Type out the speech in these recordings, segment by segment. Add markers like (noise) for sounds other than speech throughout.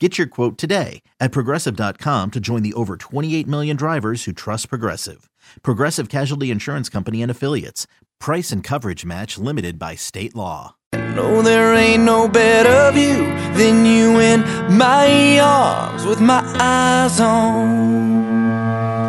Get your quote today at progressive.com to join the over 28 million drivers who trust Progressive. Progressive Casualty Insurance Company and Affiliates. Price and coverage match limited by state law. No, there ain't no better view than you in my arms with my eyes on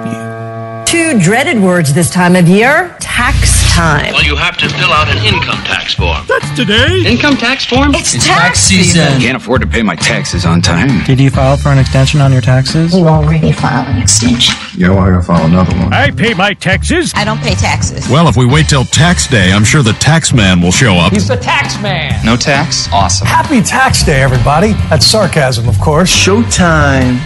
you. Two dreaded words this time of year tax time. Well, you have to fill out an income tax form. That's today. Income tax form? It's, tax, season. I can't afford to pay my taxes on time. Did you file for an extension on your taxes? You already filed an extension. Yeah, well, I gotta file another one. I pay my taxes. I don't pay taxes. Well, if we wait till tax day, I'm sure the tax man will show up. He's the tax man. No tax? Awesome. Happy tax day, everybody. That's sarcasm, of course. Showtime.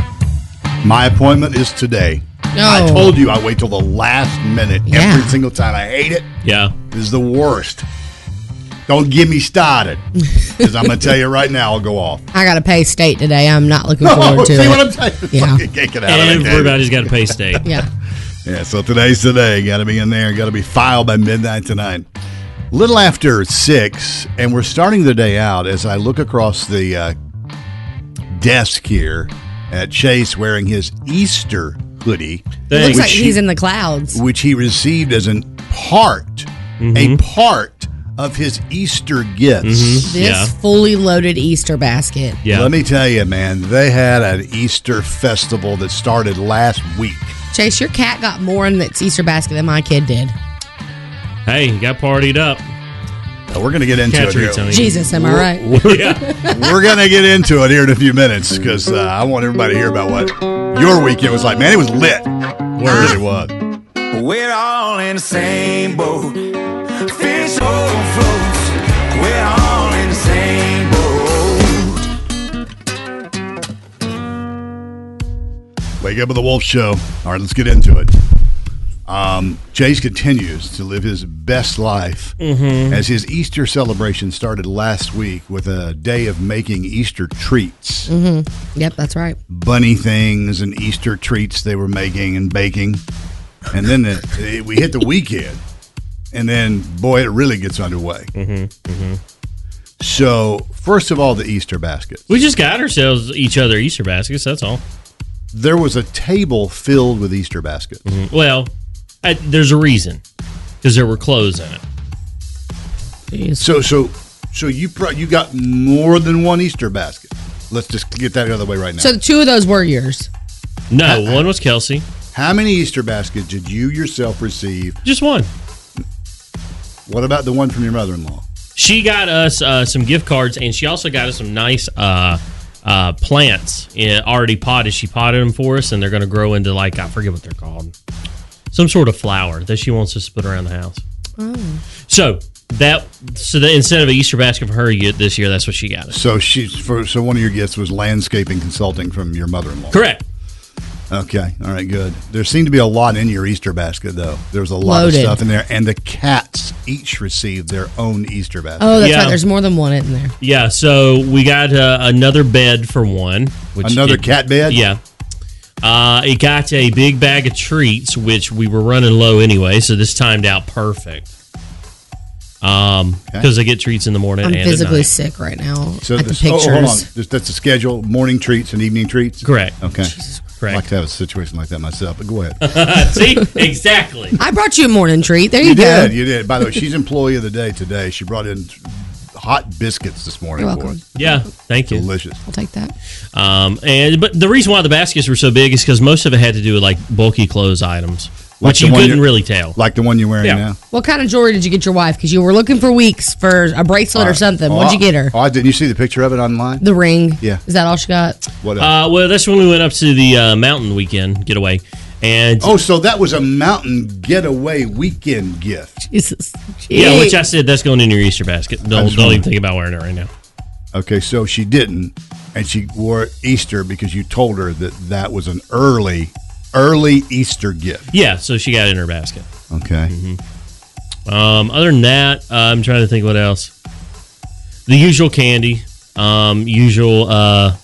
My appointment is today. No. I told you I wait till the last minute Yeah. every single time. I hate it. Yeah. This is the worst. Don't get me started. Because I'm going to tell you right now, I'll go off. I got to pay state today. I'm not looking forward to see it. See what I'm saying? Yeah. Fucking can't get out Everybody's got to pay state. yeah. Yeah, so today's today. Got to be in there. Got to be filed by midnight tonight. Little after six, and we're starting the day out as I look across the uh, desk here at Chase wearing his Easter hoodie, It looks which like he- he's in the clouds. which he received as a part, mm-hmm. a part of his Easter gifts. Mm-hmm. This Yeah. fully loaded Easter basket. Yeah. Let me tell you, man, they had an Easter festival that started last week. Chase, your cat got more in its Easter basket than my kid did. Hey, you got partied up. Now, we're going to get into Cat it. here. Jesus, am I right? (laughs) yeah. We're going to get into it here in a few minutes because uh, I want everybody to hear about what your weekend was like. Man, it was lit. It really was. We're all in the same boat. Fish on floats. We're all in the same boat. Wake up with the Wolf Show. All right, let's get into it. Um, Chase continues to live his best life as his Easter celebration started last week with a day of making Easter treats. Yep, that's right. bunny things and Easter treats they were making and baking. And then the, it- we hit the weekend, and then boy, it really gets underway. Mm-hmm, So, first of all, the Easter baskets. We just got ourselves each other Easter baskets. That's all. There was a table filled with Easter baskets. Well, I, there's a reason because there were clothes in it. Jeez. So, so, so you pro- you got more than one Easter basket. Let's just get that out of the way right now. So two of those were yours. No, one was Kelsey. How many Easter baskets did you yourself receive? Just one. What about the one from your mother-in-law? She got us uh, some gift cards, and she also got us some nice uh, uh, plants in, already potted. She potted them for us, and they're going to grow into like I forget what they're called, some sort of flower that she wants us to put around the house. So that so that instead of an Easter basket for her you- this year, that's what she got us. So she's for so one of your gifts was landscaping consulting from your mother-in-law. Correct. Okay, all right, good. There seemed to be a lot in your Easter basket, though. There was a lot Loaded. of stuff in there, and the cats each received their own Easter basket. Oh, that's Yeah. right. There's more than one in there. Yeah. So we got uh, another bed for one. Which Another it- cat bed. Yeah. Uh, it got a big bag of treats, which we were running low anyway, so this timed out perfect. Um, because I get treats in the morning I'm and physically at night. sick right now. So at the this, oh, pictures. hold on, This- that's the schedule: morning treats and evening treats. Correct. Okay. I'd like to have a situation like that myself, but go ahead. (laughs) See, exactly. I brought you a morning treat. There you, You go. did, you did. By the way, she's employee of the day today. She brought in hot biscuits this morning You're for welcome. us. Yeah, thank you. Delicious. I'll take that. Um, and but the reason why the baskets were so big is because most of it had to do with like bulky clothes items, Like which the you one couldn't really tell. Like the one you're wearing Yeah. now. What kind of jewelry did you get your wife? Because you were looking for weeks for a bracelet or something. What'd you get her? Oh, I didn't you see the picture of it online? The ring. Yeah. Is that all she got? What else? Uh, well, that's when we went up to the uh, mountain weekend getaway, and oh, so that was a mountain getaway weekend gift. Jesus. yeah, which I said that's going in your Easter basket. Don't, don't even think about wearing it right now. Okay, so she didn't, and she wore it Easter because you told her that that was an early, early Easter gift. Yeah, so she got it in her basket. Okay. Um, other than that, uh, I'm trying to think what else. The usual candy, um, usual, uh,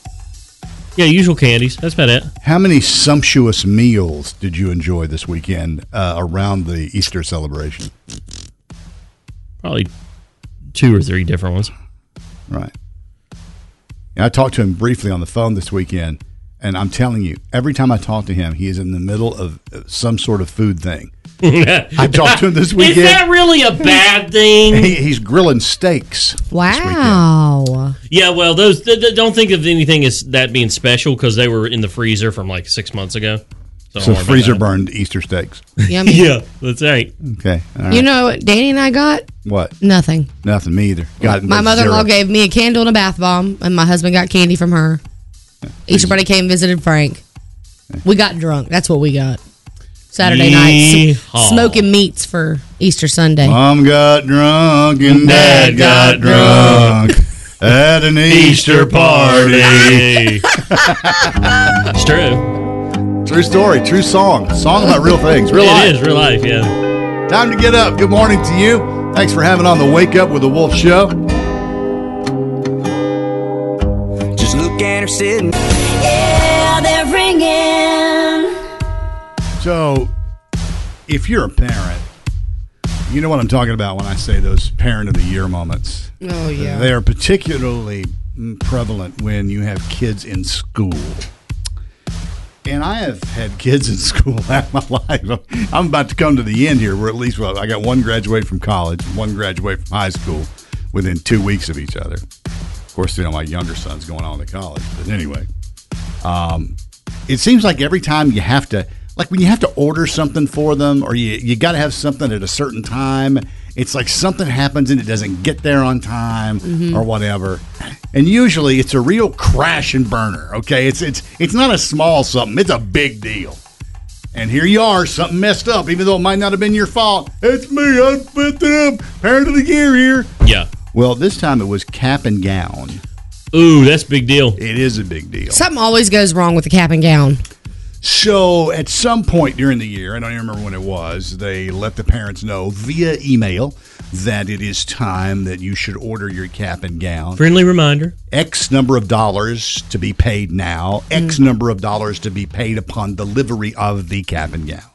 yeah, usual candies. That's about it. How many sumptuous meals did you enjoy this weekend uh, around the Easter celebration? Probably two or three different ones. Right. Yeah, I talked to him briefly on the phone this weekend, and I'm telling you, every time I talk to him, he is in the middle of uh, some sort of food thing. (laughs) I talked to him this weekend. Is that really a bad thing? He, he's grilling steaks. Wow. Yeah, well, those th- th- don't think of anything as that being special because they were in the freezer from like six months ago. So don't worry about freezer burned Easter steaks. Yummy. (laughs) Yeah, that's right. Okay. all right. You know what Danny and I got? what? Nothing. Nothing. Me either. Got My mother in law gave me a candle and a bath bomb, and my husband got candy from her. Each buddy came and visited Frank. We got drunk. That's what we got. Saturday night, Yeehaw. smoking meats for Easter Sunday. Mom got drunk and Dad got drunk at an (laughs) Easter party. (laughs) it's true. True story. True song. Song about real things. Real It life. is real life. Yeah. Time to get up. Good morning to you. Thanks for having on the Wake Up with the Wolf show. Just look at her sitting. Yeah, they're ringing. So, if you're a parent, you know what I'm talking about when I say those parent of the year moments. Oh, yeah. They are particularly prevalent when you have kids in school. And I have had kids in (laughs) school half my life. I'm about to come to the end here, where at least well, I got one graduate from college, one graduate from high school within two weeks of each other. Of course, you know, my younger son's going on to college. But anyway, um, it seems like every time you have to, like when you have to order something for them or you, you got to have something at a certain time, it's like something happens and it doesn't get there on time Mm-hmm. or whatever. And usually it's a real crash and burner. Okay. It's, it's, it's not a small something, it's a big deal. And here you are, something messed up, even though it might not have been your fault. It's me, I put them, parent of the year here. Yeah. Well, this time it was cap and gown. Ooh, that's a big deal. It is a big deal. Something always goes wrong with the cap and gown. So at some point during the year, I don't even remember when it was, they let the parents know via email that it is time that you should order your cap and gown. Friendly reminder. X number of dollars to be paid now, X mm. number of dollars to be paid upon delivery of the cap and gown.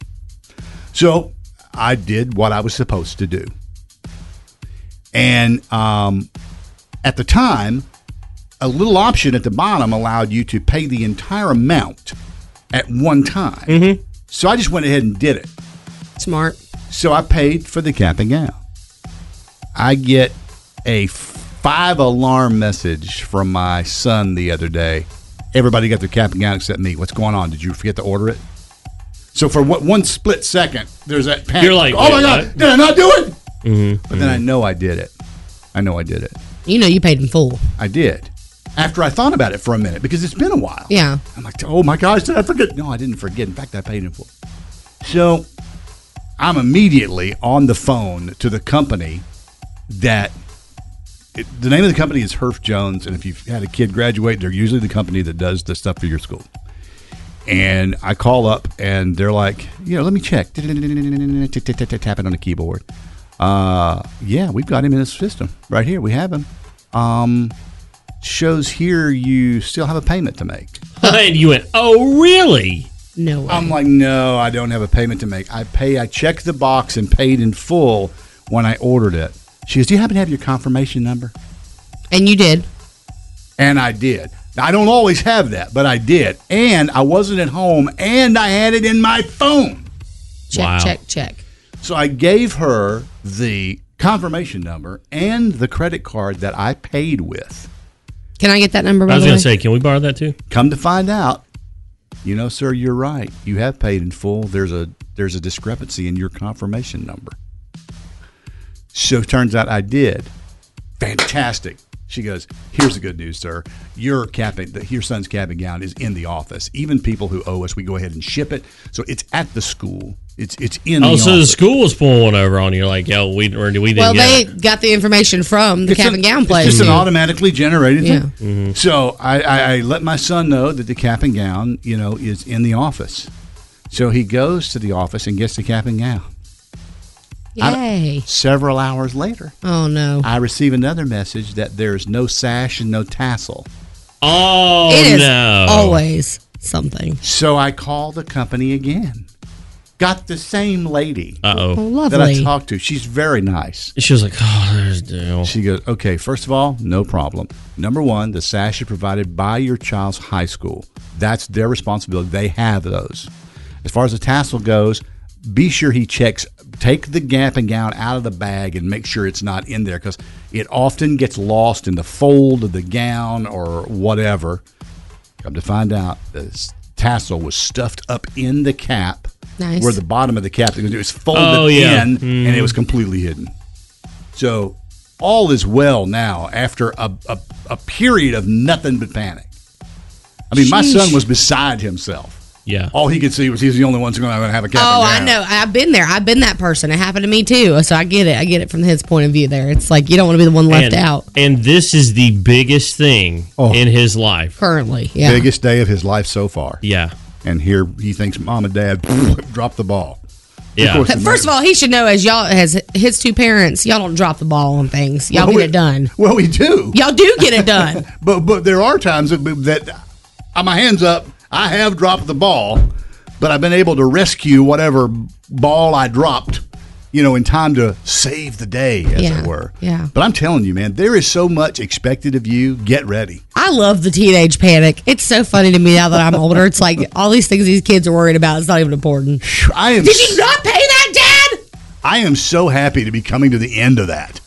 So I did what I was supposed to do. And um, at the time, a little option at the bottom allowed you to pay the entire amount at one time. Mm-hmm. So I just went ahead and did it. Smart. So I paid for the cap and gown. I get a five alarm message from my son the other day. Everybody got their cap and gown except me. What's going on? Did you forget to order it? So for what one split second, there's that panic. You're like, oh my god, what?" did I not do it? Mm-hmm. But then I know I did it. I know I did it. You know you paid in full. I did. After I thought about it for a minute because it's been a while. Yeah. I'm like, oh my gosh, did I forget? No, I didn't forget. In fact, I paid in full. So I'm immediately on the phone to the company that it, the name of the company is Herff Jones, and if you've had a kid graduate, they're usually the company that does the stuff for your school. And I call up, and they're like, you know, let me check. Tapping on the keyboard. Uh, yeah, we've got him in the system right here. We have him. Um, shows here you still have a payment to make. (laughs) and you went, oh, really? No way. I'm like, no, I don't have a payment to make. I pay. I checked the box and paid in full when I ordered it. She goes, do you happen to have your confirmation number? And you did. And I did. Now, I don't always have that, but I did. And I wasn't at home, and I had it in my phone. Check, Wow. check, check. So I gave her the confirmation number, and the credit card that I paid with. Can I get that number? By I was going to say, can we borrow that too? Come to find out, you know, sir, you're right. You have paid in full. There's a there's a discrepancy in your confirmation number. So it turns out I did. Fantastic. She goes, "Here's the good news, sir. Your cap, your son's cap and gown is in the office. Even people who owe us, we go ahead and ship it. So it's at the school. It's it's in. Oh, the so the school was pulling one over on you, like, yo, we, or we didn't Well, get they it. got the information from the It's cap an- and gown It's place. just an mm-hmm. automatically generated Yeah. thing. Mm-hmm. So I, I, I let my son know that the cap and gown, you know, is in the office. So he goes to the office and gets the cap and gown. Yay! Several hours later, Oh no! I receive another message that there's no sash and no tassel. Oh, it is no. always something. So I call the company again. Got the same lady Uh Oh, that I talked to. She's very nice. She was like, oh, there's Dale. She goes, okay, first of all, no problem. Number one, the sash is provided by your child's high school. That's their responsibility. They have those. As far as the tassel goes, be sure he checks, take the gap and gown out of the bag and make sure it's not in there because it often gets lost in the fold of the gown or whatever. Come to find out, the tassel was stuffed up in the cap. Nice. Where the bottom of the cap it was folded Oh, yeah. in Mm. and it was completely hidden. So all is well now after a, a, a period of nothing but panic. I mean, my son was beside himself. Yeah. All he could see was he's the only one who's going to have a cap. Oh, I know. I've been there. I've been that person. It happened to me too. So I get it. I get it from his point of view. There, it's like you don't want to be the one left and, out. And this is the biggest thing Oh. in his life. Currently, yeah. Biggest day of his life so far. Yeah. And here he thinks mom and dad (laughs) dropped the ball. Yeah. course, First of all, he should know as y'all as his two parents, y'all don't drop the ball on things. Y'all Well, get we- it done. Well, we do. Y'all do get it done. (laughs) But but there are times that, that uh, my hands up, I have dropped the ball, but I've been able to rescue whatever ball I dropped, you know, in time to save the day, as Yeah, it were. yeah. But I'm telling you, man, there is so much expected of you. Get ready. I love the teenage panic. It's so funny to me now that I'm older. It's like all these things these kids are worried about It's not even important. I am. Did you not pay that, Dad? I am so happy to be coming to the end of that.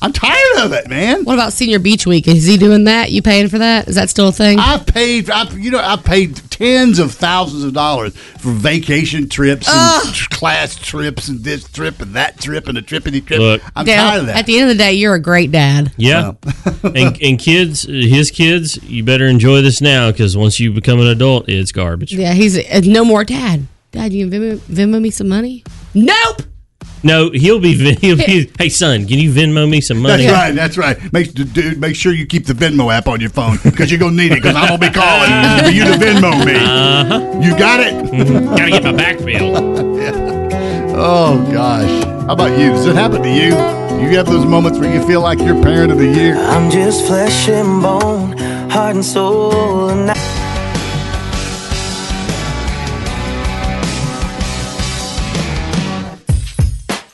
I'm tired of it, man. What about Senior Beach Week? Is he doing that? You paying for that? Is that still a thing? I've paid, I've, you know, I've paid tens of thousands of dollars for vacation trips and tr- class trips and this trip and that trip and a trippity trip. Look. I'm Dale, tired of that. At the end of the day, you're a great dad. Yeah. (laughs) and, and kids, his kids, you better enjoy this now because once you become an adult, it's garbage. Yeah, he's uh, no more dad. Dad, you can Venmo, Venmo me some money? Nope. No, he'll be, he'll be, (laughs) hey, son, can you Venmo me some money? That's right. That's right. Make dude, make sure you keep the Venmo app on your phone because you're gonna need it. Because I'm gonna be calling for you to Venmo me. Uh-huh. You got it? Gotta get my back bill. (laughs) Oh gosh. How about you? Does it happen to you? You have those moments where you feel like you're parent of the year. I'm just flesh and bone, heart and soul, and I-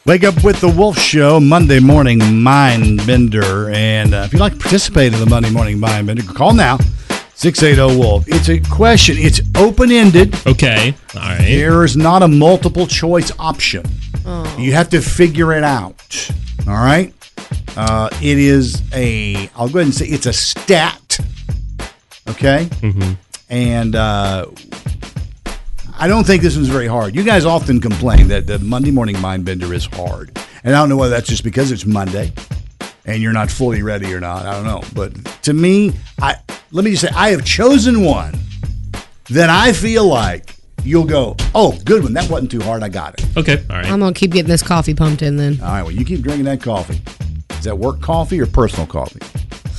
Wake up with the Wolf Show Monday morning mind bender, and uh, if you'd like to participate in the Monday morning mind bender, call now. 680 Wolf. It's a question. It's open ended. Okay. All right. There is not a multiple choice option. You have to figure it out. All right. Uh, it is a. I'll go ahead and say it's a stat. Okay. Mm-hmm. And uh, I don't think this was very hard. You guys often complain that the Monday morning mind bender is hard, and I don't know whether that's just because it's Monday and you're not fully ready or not. I don't know, but to me, I let me just say I have chosen one that I feel like you'll go, oh, good one. That wasn't too hard. I got it. Okay. All right. I'm gonna keep getting this coffee pumped in then. All right. Well, you keep drinking that coffee. Is that work coffee or personal coffee?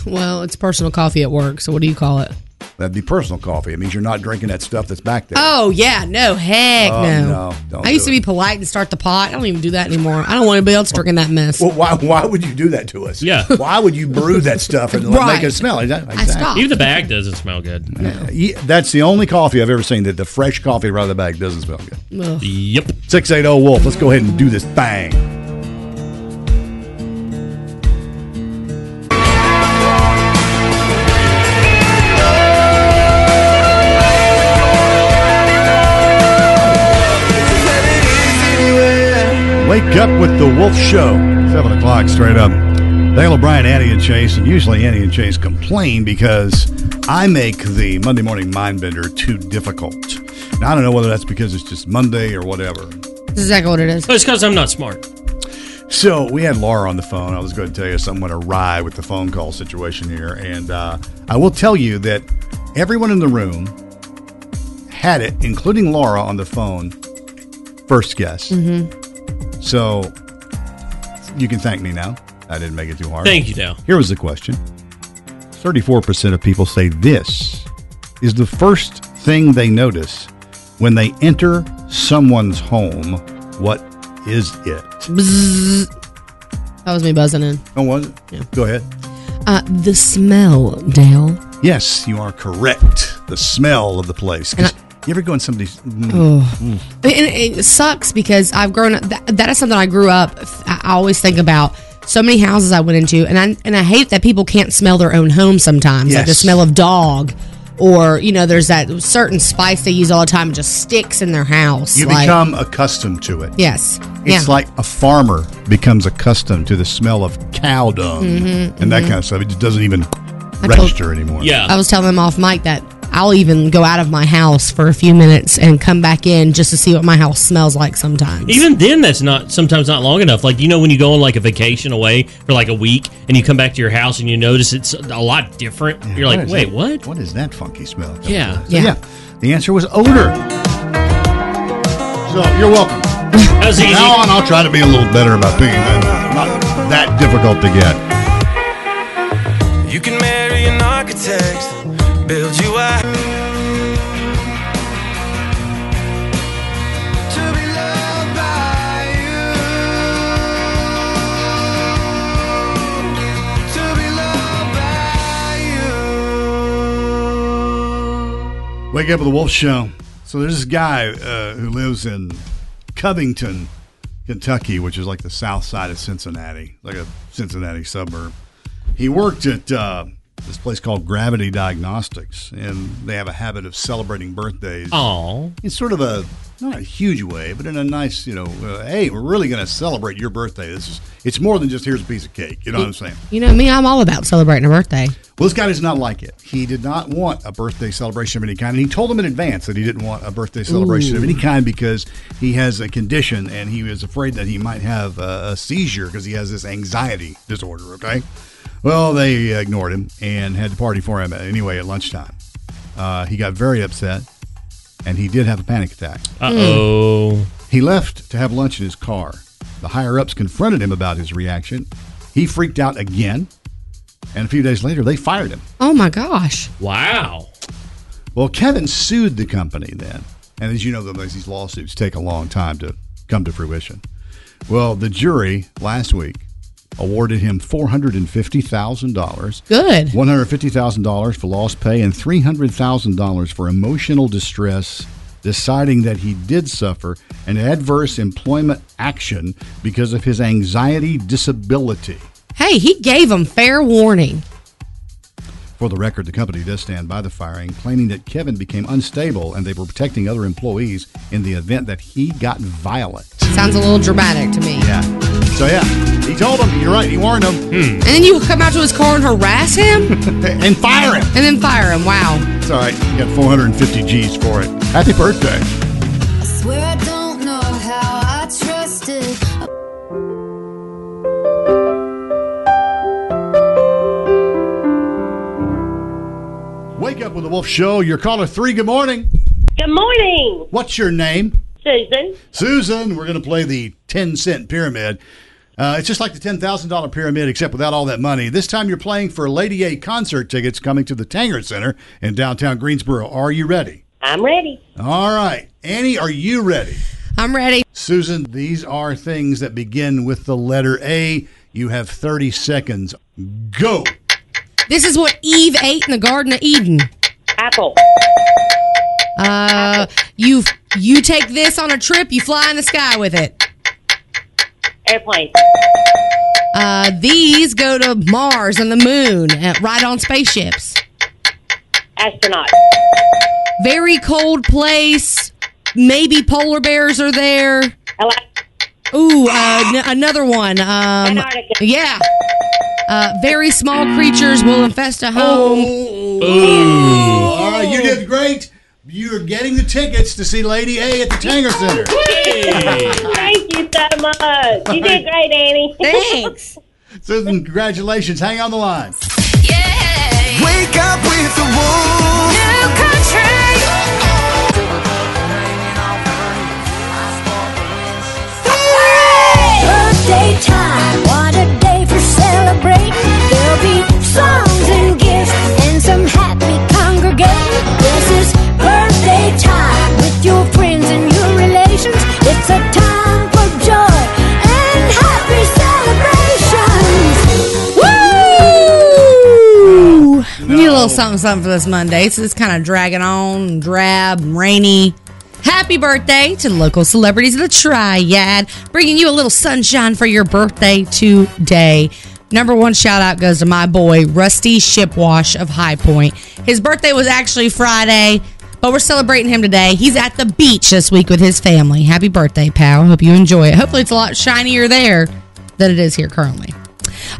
Well, it's personal coffee at work. So what do you call it? That'd be personal coffee. It means you're not drinking that stuff that's back there. Oh yeah, no, heck Oh, no. no, don't I used do to it. be polite and start the pot. I don't even do that anymore. I don't want anybody else drinking that mess. Well, why, why would you do that to us? Yeah. (laughs) Why would you brew that stuff and Right. make it smell? Exactly. I stopped. Even the bag doesn't smell good. Yeah, that's the only coffee I've ever seen that the fresh coffee right out of the bag doesn't smell good. Ugh. Yep. 680 Wolf, let's go ahead and do this thing. Wake Wake up with the Wolf Show. Seven o'clock straight up. Dale O'Brien, Annie and Chase, and usually Annie and Chase complain because I make the Monday morning mind bender too difficult. Now I don't know whether that's because it's just Monday or whatever. That's exactly what it is. It's because I'm not smart. So we had Laura on the phone. I was going to tell you somewhat awry with the phone call situation here, and uh, I will tell you that everyone in the room had it, including Laura on the phone. First guess. Mm-hmm. So you can thank me now. I didn't make it too hard. Thank you, Dale. Here was the question 34% of people say this is the first thing they notice when they enter someone's home. What is it? Bzzz. That was me buzzing in. Oh, was it? Yeah. Go ahead. Uh, the smell, Dale. Yes, you are correct. The smell of the place. 'Cause you ever go in somebody's. mm, Oh. mm. I mean, and it sucks because I've grown up. That, that is something I grew up. I always think about so many houses I went into, and I and I hate that people can't smell their own home sometimes. Like the smell of dog, or you know, there's that certain spice they use all the time. It just sticks in their house. You like- become accustomed to it. yes, It's yeah. like a farmer becomes accustomed to the smell of cow dung Mhm, and that mhm. kind of stuff. It just doesn't even I told- register anymore. Yeah. I was telling them off mic that I'll even go out of my house for a few minutes and come back in just to see what my house smells like sometimes. Even then, that's not sometimes not long enough. Like you know, when you go on like a vacation away for like a week, and you come back to your house and you notice it's a lot different. You're like, is wait, that? what? What is that funky smell? Yeah. So, yeah. The answer was odor. So you're welcome. That was From easy. Now on, I'll try to be a little better about picking that. Uh, not that difficult to get. You can marry an architect, Wake up with the Wolf Show. So there's this guy uh, who lives in Covington, Kentucky, which is like the south side of Cincinnati, like a Cincinnati suburb. He worked at uh, this place called Gravity Diagnostics, and they have a habit of celebrating birthdays. Oh, In sort of a not a huge way, but in a nice, you know, uh, hey, we're really going to celebrate your birthday. This is it's more than just here's a piece of cake. You know what I'm saying? You know me, I'm all about celebrating a birthday. Well, this guy does not like it. He did not want a birthday celebration of any kind. And he told them in advance that he didn't want a birthday celebration of any kind because he has a condition and he was afraid that he might have a, a seizure because he has this anxiety disorder, okay? Well, they ignored him and had to party for him anyway at lunchtime. Uh, he got very upset and he did have a panic attack. Uh-oh. He left to have lunch in his car. The higher ups confronted him about his reaction. He freaked out again. And a few days later, they fired him. Oh my gosh. Wow. Well, Kevin sued the company then. And as you know, those- these lawsuits take a long time to come to fruition. Well, the jury last week awarded him $450,000. Good. $150,000 for lost pay and $300,000 for emotional distress, deciding that he did suffer an adverse employment action because of his anxiety disability. Hey, he gave him fair warning. For the record, the company does stand by the firing, claiming that Kevin became unstable and they were protecting other employees in the event that he got violent. Sounds a little dramatic to me. Yeah. So, yeah, he told him, you're right, he warned him. Hmm. And then you come out to his car and harass him? (laughs) and fire him. And then fire him. Wow. It's all right. You got 450 G's for it. Happy birthday. I Wake up with the Wolf Show. Your caller three. Good morning. Good morning, What's your name? Susan. Susan. We're going to play the 10 cent pyramid. Uh, it's just like the $10,000 pyramid, except without all that money. This time you're playing for Lady A concert tickets coming to the Tanger Center in downtown Greensboro. Are you ready? I'm ready. All right. Annie, are you ready? I'm ready. Susan, these are things that begin with the letter A. You have 30 seconds. Go. This is what Eve ate in the Garden of Eden. Apple. Uh, you you take this on a trip, you fly in the sky with it. Airplane. Uh, these go to Mars and the moon, uh, right on spaceships. Astronaut. Very cold place. Maybe polar bears are there. Ooh, uh, n- another one. Um, yeah. Uh, very small creatures will infest a home. Ooh. All right, you did great. You're getting the tickets to see Lady A at the Tanger Center. Thank you so much. You did great, Annie. Thanks. (laughs) Susan, congratulations. Hang on the line. Yeah. Wake up with the wolf. New country. Birthday time, what a day for celebrating. There'll be songs and gifts and some happy congregating. This is birthday time with your friends and your relations. It's a time for joy and happy celebrations. Woo! We need a little something, something for this Monday. So it's kind of dragging on, drab, rainy. Happy birthday to local celebrities of the Triad, bringing you a little sunshine for your birthday today. Number one shout out goes to my boy, Rusty Shipwash of High Point. His birthday was actually Friday, but we're celebrating him today. He's at the beach this week with his family. Happy birthday, pal. Hope you enjoy it. Hopefully, it's a lot shinier there than it is here currently.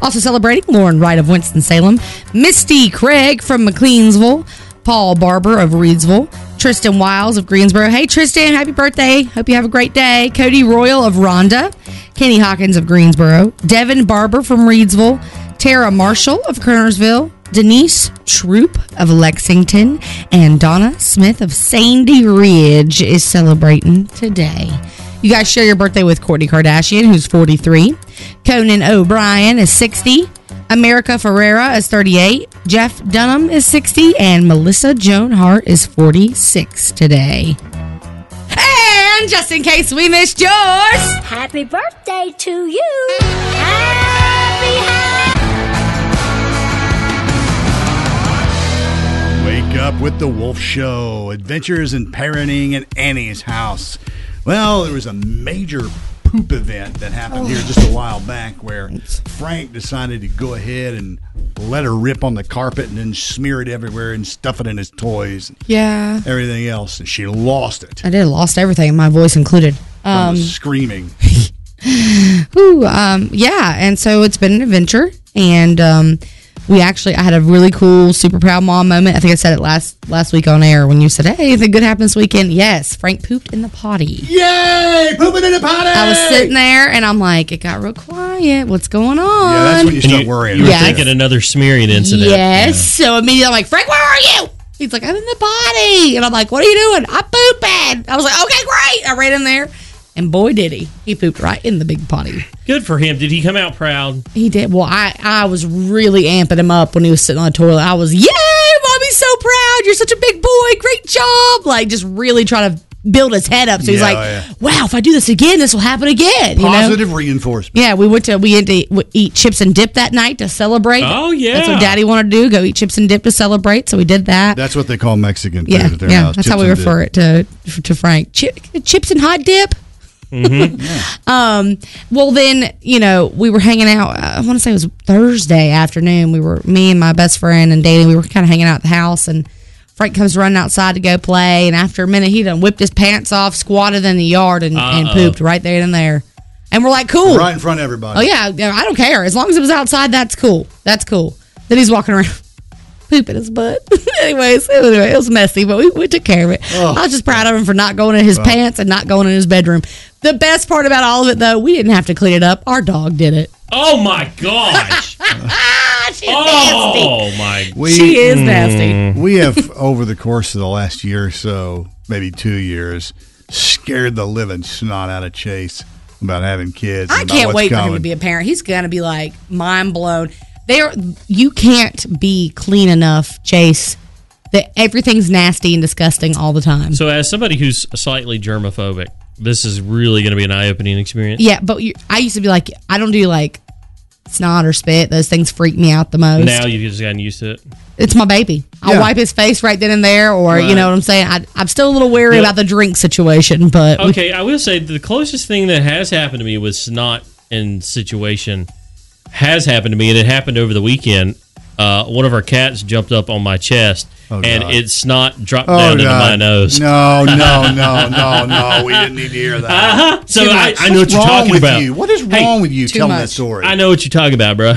Also celebrating Lauren Wright of Winston-Salem, Misty Craig from McLeansville, Paul Barber of Reidsville, Tristan Wiles of Greensboro. Hey Tristan, happy birthday. Hope you have a great day. Cody Royal of Ronda, Kenny Hawkins of Greensboro, Devin Barber from Reidsville, Tara Marshall of Kernersville, Denise Troop of Lexington, and Donna Smith of Sandy Ridge is celebrating today. You guys share your birthday with Kourtney Kardashian, who's 43. Conan O'Brien is 60. America Ferrera is 38. Jeff Dunham is 60. And Melissa Joan Hart is 46 today. And just in case we missed yours, Happy birthday to you. Happy, happy. Wake up with the Wolf Show. Adventures in parenting at Annie's house. Well, there was a major poop event that happened here just a while back where Frank decided to go ahead and let her rip on the carpet and then smear it everywhere and stuff it in his toys and Yeah. everything else. And she lost it I did lost everything, my voice included. Um, screaming. (laughs) Ooh, um, yeah, and so it's been an adventure, and um, we actually I had a really cool, super proud mom moment. I think I said it last last week on air when you said, "Hey, anything good happens this weekend?" Yes, Frank pooped in the potty. Yay! Pooping in the potty! I was sitting there, and I'm like, it got real quiet. What's going on? Yeah, that's when you And start you, worrying. You were Yes. thinking another smearing incident. Yes. So immediately I'm like, Frank, where are you? He's like, I'm in the potty. And I'm like, what are you doing? I'm pooping. I was like, okay, great. I ran in there. And boy, did he. He pooped right in the big potty. Good for him. Did he come out proud? He did. Well, I, I was really amping him up when he was sitting on the toilet. I was, yay, mommy's so proud. You're such a big boy. Great job. Like, just really trying to build his head up. So he's like, yeah. wow, if I do this again, this will happen again. You know? Positive reinforcement. Yeah, we went to we had to w- eat chips and dip that night to celebrate. Oh, yeah. that's what Daddy wanted to do. Go eat chips and dip to celebrate. So we did that. That's what they call Mexican food yeah, at their yeah. house. That's how we refer dip. it to to Frank. Chip, chips and hot dip. Mm-hmm. Um. Well, then you know we were hanging out. uh, I want to say it was Thursday afternoon. We were me and my best friend and Daly. We were kind of hanging out at the house, and Frank comes running outside to go play. And after a minute, he done whipped his pants off, squatted in the yard, and, and pooped right there and there. And we're like, cool. Right in front of everybody. Oh yeah, yeah, I don't care. As long as it was outside, that's cool. That's cool. Then he's walking around pooping his butt. (laughs) Anyways, anyway, it was messy, but we, we took care of it. I was just proud of him for not going in his pants and not going in his bedroom. The best part about all of it, though, we didn't have to clean it up. Our dog did it. Oh my gosh! Ah, (laughs) she's oh my! We, She is nasty. we have, over the course of the last year or so, maybe two years, scared the living snot out of Chase about having kids. I can't what's wait for him to be a parent. He's gonna be like mind blown. There, you can't be clean enough, Chase. That everything's nasty and disgusting all the time. So, as somebody who's slightly germophobic, this is really going to be an eye-opening experience. Yeah, but you, I used to be like, I don't do like snot or spit. Those things freak me out the most. Now you've just gotten used to it. it's my baby. I'll Yeah. wipe his face right then and there, or you know what I'm saying. I, I'm still a little wary about the drink situation, but we- Okay, I will say the closest thing that has happened to me was snot and situation has happened to me, and it happened over the weekend. Uh, one of our cats jumped up on my chest, Oh, and God. it's not dropped Oh, down into my nose. No, no, (laughs) no, no, no. We didn't need to hear that. Uh-huh. So Too I. I know what you're talking about. you? What is Hey, wrong with you too telling that story? I know what you're talking about, bro.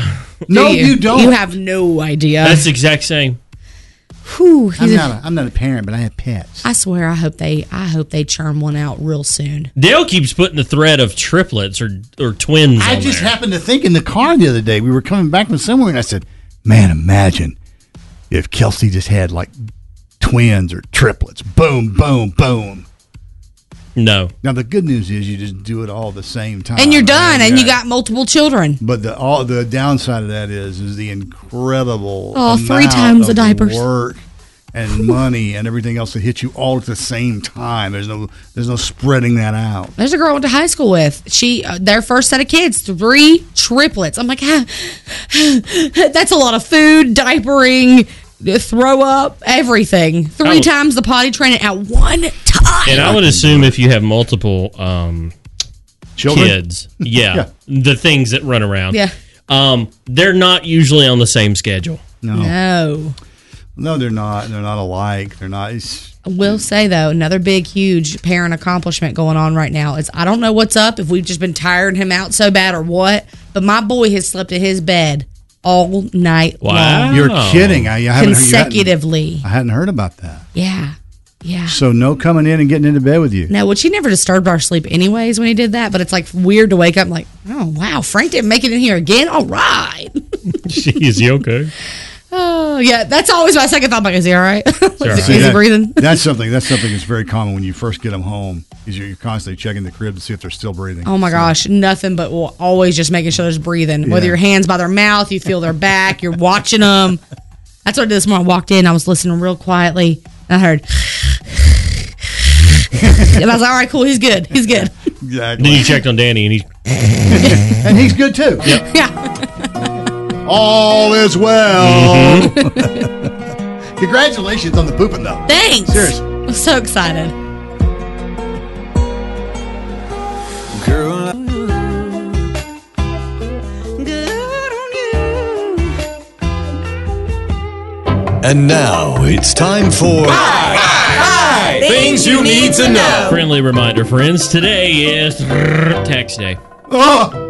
no, Do (laughs) you, don't. You have no idea. That's the exact same. Whew, he's I'm not. A, I'm not a parent, but I have pets. I swear, I hope they, I hope they churn one out real soon. Dale keeps putting the thread of triplets or or twins. I on just there. happened to think in the car the other day. We were coming back from somewhere, and I said, "Man, imagine if Kelsey just had like twins or triplets. Boom, boom, boom." No. Now the good news is you just do it all at the same time, and you're done, and you Yeah. got multiple children. But the all the downside of that is is the incredible Oh, three amount times the of diapers. work and money and everything else that hit you all at the same time. There's no there's no spreading that out. There's a girl I went to high school with. She, uh, their first set of kids, three triplets. I'm like, ah, (sighs) that's a lot of food, diapering, throw up, everything. Three Oh. times the potty training at one time. And I would assume if you have multiple um, kids, yeah, the things that run around, Yeah. um, they're not usually on the same schedule. No, No. no, they're not. They're not alike. They're not. It's, I will say though, another big, huge parent accomplishment going on right now is I don't know what's up if we've just been tiring him out so bad or what, but my boy has slept in his bed all night Wow. long, you're kidding. I, I haven't heard- you hadn't- consecutively. I hadn't heard about that. Yeah, yeah. So no coming in and getting into bed with you. No, which he never disturbed our sleep anyways when he did that. But it's like weird to wake up like, oh wow, Frank didn't make it in here again. All right. (laughs) Is he okay? oh yeah, that's always my second thought. I'm like, is he all right? (laughs) Sure. is See, he that- breathing? (laughs) That's something. That's something that's very common when you first get them home. Is you're constantly checking the crib to see if they're still breathing. Oh my So- gosh, nothing but wa- always just making sure there's breathing. Whether your hands by their mouth, you feel their back, you're watching them. That's what I did this morning. I walked in, I was listening real quietly, and I heard. And I was like, all right, cool, he's good. He's good. Exactly. Then you checked on Danny, and he (laughs) and he's good too. Yeah. (laughs) All is well. Mm-hmm. (laughs) Congratulations on the pooping though. Thanks. Seriously. I'm so excited. Girl, And now it's time for things you need to know. friendly reminder, friends. Today is tax day. Oh,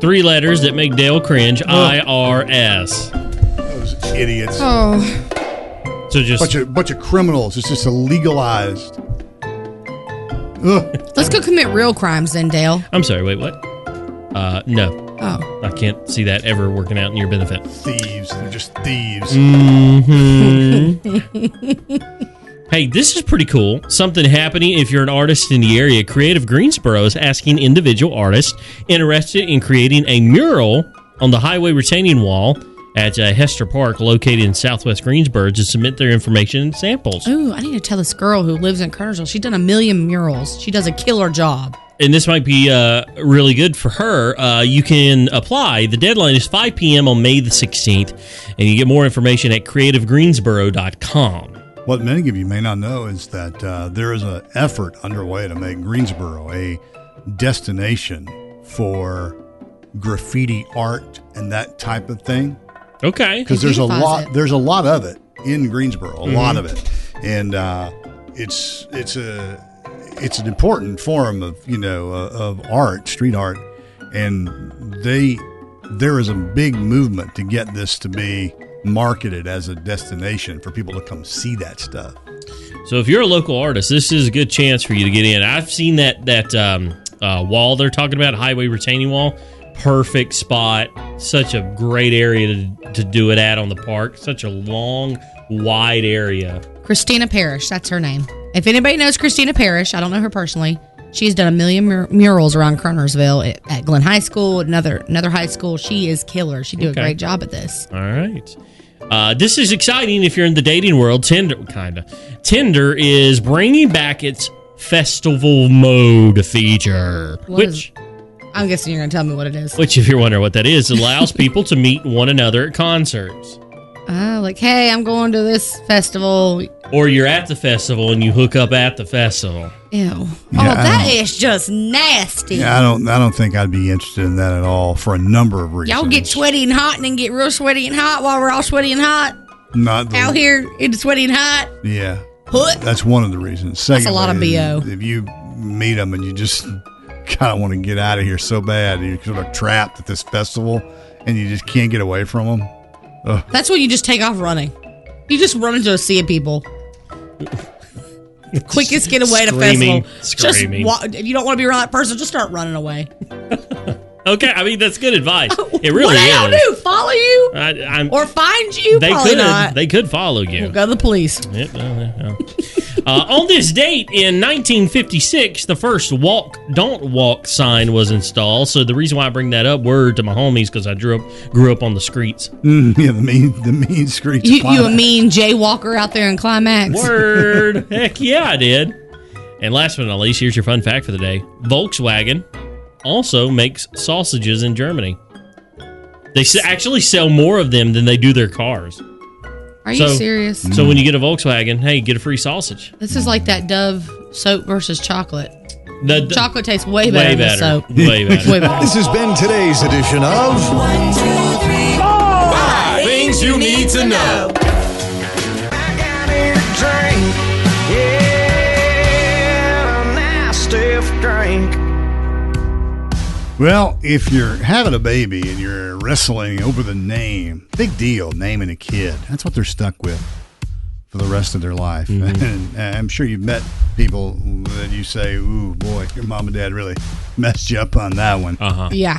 Three letters that make Dale cringe. I R S. those idiots. Oh. So just Bunch of bunch of criminals. It's just illegalized. Ugh. Let's go commit real crimes then, Dale. I'm sorry. Wait, what? Uh, no, Oh. I can't see that ever working out in your benefit. Thieves. They're just thieves. (laughs) Hey, this is pretty cool. Something happening if you're an artist in the area. Creative Greensboro is asking individual artists interested in creating a mural on the highway retaining wall at uh, Hester Park, located in southwest Greensboro, to submit their information and samples. Ooh, I need to tell this girl who lives in Kernersville. She's done a million murals. She does a killer job. and this might be uh, really good for her. Uh, you can apply. The deadline is 5 p.m. on May the 16th, and you get more information at creativegreensboro.com. What many of you may not know is that uh, there is an effort underway to make Greensboro a destination for graffiti art and that type of thing. Okay. because there's a lot there's a lot of it in Greensboro, a lot Mhm. of it, and uh, it's it's a it's an important form of you know uh, of art, street art, and they there is a big movement to get this to be marketed as a destination for people to come see that stuff. So if you're a local artist, this is a good chance for you to get in. I've seen that that um, uh, wall they're talking about, highway retaining wall. Perfect spot. Such a great area to, to do it at on the park. Such a long, wide area. Christina Parrish, that's her name. If anybody knows Christina Parrish, I don't know her personally. She's done a million mur- murals around Kernersville at, at Glenn High School, another another high school. She is killer. She do Okay. a great job at this. All right. Uh, this is exciting if you're in the dating world. Tinder, kind of. Tinder is bringing back its festival mode feature, What which. is- I'm guessing you're gonna tell me what it is. Which, if you're wondering what that is, allows (laughs) people to meet one another at concerts. Oh, like hey, I'm going to this festival. Or you're at the festival and you hook up at the festival. Ew. Yeah, oh, that just nasty. Yeah, I don't I don't think I'd be interested in that at all for a number of reasons. Y'all get sweaty and hot and then get real sweaty and hot while we're all sweaty and hot. Not the, Out here in sweaty and hot. Yeah. Put. That's one of the reasons. That's a lot of Secondly, BO. If you meet them and you just kind of want to get out of here so bad, and you're sort of trapped at this festival and you just can't get away from them. Ugh. That's when you just take off running. You just run into a sea of people. (laughs) Quickest getaway to festival. screaming. Just wa- if you don't want to be around that person, just start running away. (laughs) Okay, I mean that's good advice. (laughs) It really what is. they do? Follow you I, or find you? they Probably could not. they could follow you. We'll go to the police. Yep, well, yeah, yeah. Uh, on this date in 1956, the first "Walk, Don't Walk" sign was installed. So the reason why I bring that up, word to my homies, because I grew up grew up on the streets. Mm, yeah, the mean, the mean streets. You, you a mean jaywalker out there in Climax? Word, (laughs) heck yeah, I did. And last but not least, here's your fun fact for the day: Volkswagen also makes sausages in Germany. They actually sell more of them than they do their cars. Are you serious? So when you get a Volkswagen, hey, get a free sausage. This is like that Dove soap versus chocolate. The, the- Chocolate tastes way way better than better, soap. way better. (laughs) Way better. This has been today's edition of Things you need to know. Well, if you're having a baby and you're wrestling over the name, big deal, naming a kid. That's what they're stuck with for the rest of their life. (laughs) And I'm sure you've met people that you say, "Ooh, boy, your mom and dad really messed you up on that one." Uh huh. Yeah.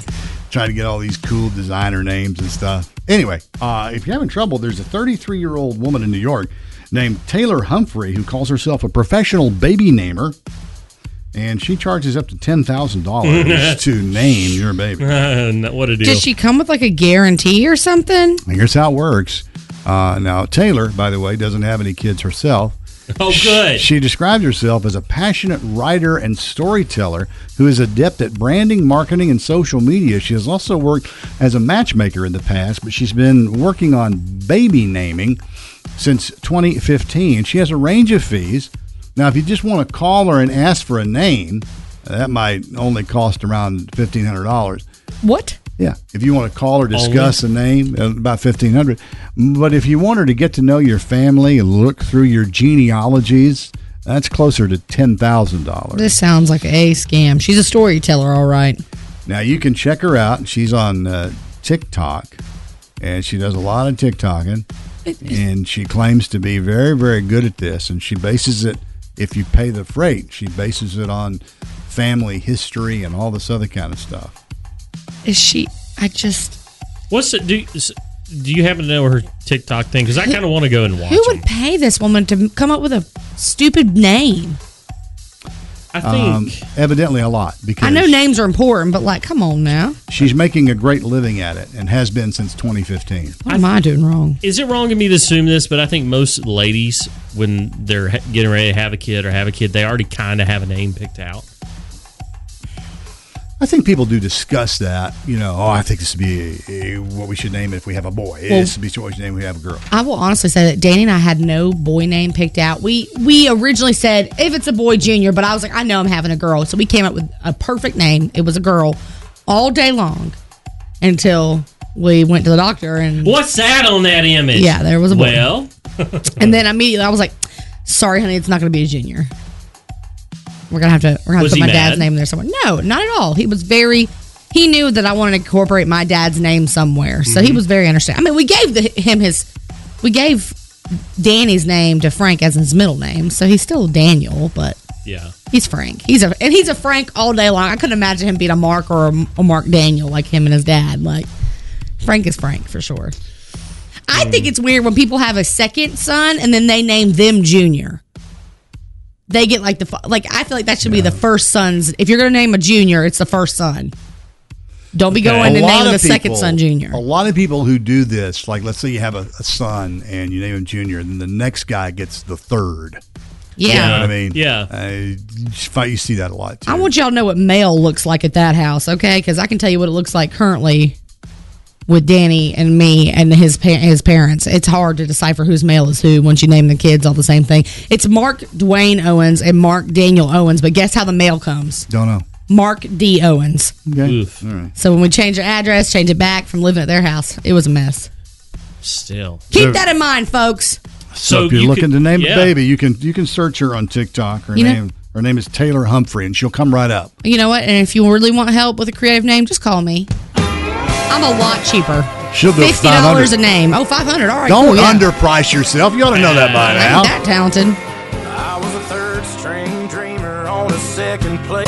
Trying to get all these cool designer names and stuff. Anyway, uh, if you're having trouble, there's a 33 year old woman in New York named Taylor Humphrey who calls herself a professional baby namer. And she charges up to ten thousand dollars (laughs) to name your baby. (laughs) what a deal. Did she come with like a guarantee or something? Here's how it works. Uh, now, Taylor, by the way, doesn't have any kids herself. Oh, good. She describes herself as a passionate writer and storyteller who is adept at branding, marketing, and social media. She has also worked as a matchmaker in the past, but she's been working on baby naming since 2015. She has a range of fees. Now, if you just want to call her and ask for a name, that might only cost around $1,500. What? Yeah, if you want to call or discuss a name, uh, about fifteen hundred. But if you want her to get to know your family and look through your genealogies, that's closer to ten thousand dollars. This sounds like a scam. She's a storyteller, all right. Now you can check her out. She's on uh, TikTok, and she does a lot of TikToking, and she claims to be very, very good at this. And she bases it. If you pay the freight, she bases it on family history and all this other kind of stuff. Is she? I just. What's it? Do, do you happen to know her TikTok thing? Because I kind of want to go and watch Who would them. pay this woman to come up with a stupid name? I think Um, evidently, a lot because I know names are important, but like, come on now. She's making a great living at it and has been since 2015. What am I doing wrong? Is it wrong of me to assume this? But I think most ladies, when they're getting ready to have a kid or have a kid, they already kind of have a name picked out. I think people do discuss that. You know, oh, I think this would be uh, what we should name it if we have a boy. Well- this would be what we should name if we have a girl. I will honestly say that Danny and I had no boy name picked out. We we originally said if it's a boy, junior, but I was like, I know I'm having a girl, so we came up with a perfect name. It was a girl, all day long, until we went to the doctor and What's that on that image? Yeah, there was a boy. Well, (laughs) and then immediately I was like, sorry, honey, it's not going to be a junior. We're gonna have to we're gonna have to put my dad's mad? name there somewhere. No, not at all. He was very. He knew that I wanted to incorporate my dad's name somewhere, so he Mhm. was very understanding. I mean, we gave the, him his, we gave Danny's name to Frank as his middle name, so he's still Daniel, but yeah. he's Frank. He's a and he's a Frank all day long. I couldn't imagine him being a Mark or a, a Mark Daniel like him and his dad. Like Frank is Frank for sure. I think it's weird when people have a second son and then they name them Junior. They get like the like. I feel like that should be the first son's. If you're gonna name a junior, it's the first son. Don't be going to name of the second son junior. A lot of people who do this, like let's say you have a, a son and you name him Junior, then the next guy gets the third. Yeah. You know what I mean? Yeah. Uh, fight- you see that a lot too. I want y'all to know what male looks like at that house, okay? Because I can tell you what it looks like currently with Danny and me and his pa- his parents. It's hard to decipher whose male is who once you name the kids all the same thing. It's Mark Dwayne Owens and Mark Daniel Owens, but guess how the male comes? Don't know. Mark D. Owens. Okay. All right. So when we changed our address, change it back from living at their house, it was a mess. Still. Keep that in mind, folks. So, So if you're you looking could- to name yeah. a baby, you can you can search her on TikTok. Her You know- name her name is Taylor Humphrey, and she'll come right up. You know what? And if you really want help with a creative name, just call me. I'm a lot cheaper. She'll do Fifty dollars a 500. name. Oh, 500 All right. Don't cool, yeah. underprice yourself. You ought to know that by I now. ain't that talented. I was a third string dreamer on a second place.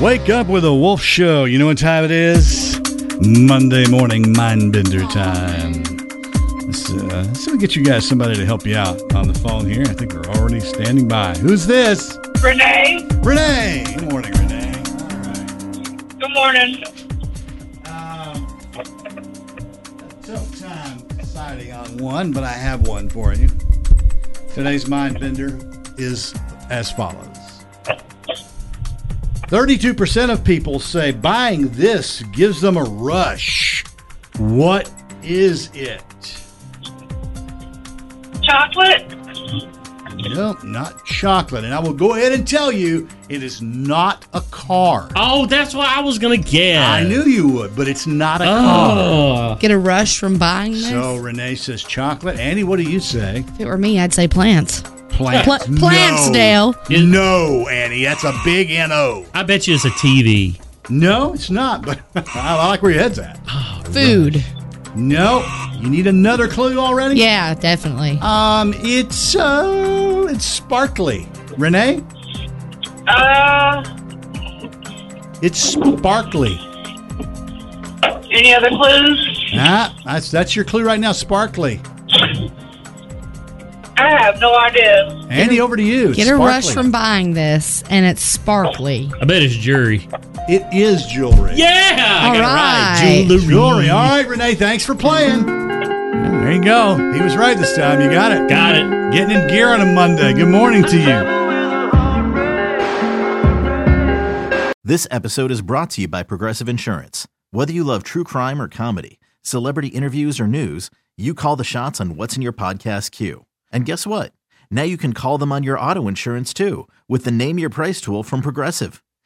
Wake up with a Wolf Show. You know what time it is? Monday morning mind bender time. Let's, uh, let's see we get you guys somebody to help you out on the phone here. I think we're already standing by. Who's this? Renee, Renee. Good morning, Renee. Good morning. Uh, Tough time deciding on one, but I have one for you. Today's mind bender is as follows 32% of people say buying this gives them a rush. What is it? Chocolate, Nope, not chocolate. And I will go ahead and tell you it is not a car. Oh, that's what I was gonna get. I knew you would, but it's not a car. Oh. Get a rush from buying this. So Renee says chocolate. Andy, what do you say? if it were me, I'd say plants. Plants. Pla- plants, no. Dale. No, Annie, that's a big no. I bet you it's a TV. No, it's not, but (laughs) I like where your head's at. Oh, Food. No, you need another clue already? Yeah, definitely. Um, it's uh it's sparkly. Renee? uh, It's sparkly. any other clues? Ah, that's that's your clue right now, sparkly. I have no idea. Andy, over to you. Get a rush Sparkly. from buying this, and it's sparkly. I bet it's jury. It is jewelry. Yeah, I All got it right. Jewelry. Jewelry. All right, Renee, thanks for playing. There you go. He was right this time. You got it. Got it. Getting in gear on a Monday. Good morning to you. This episode is brought to you by Progressive Insurance. Whether you love true crime or comedy, celebrity interviews or news, you call the shots on what's in your podcast queue. And guess what? Now you can call them on your auto insurance too with the Name Your Price tool from Progressive.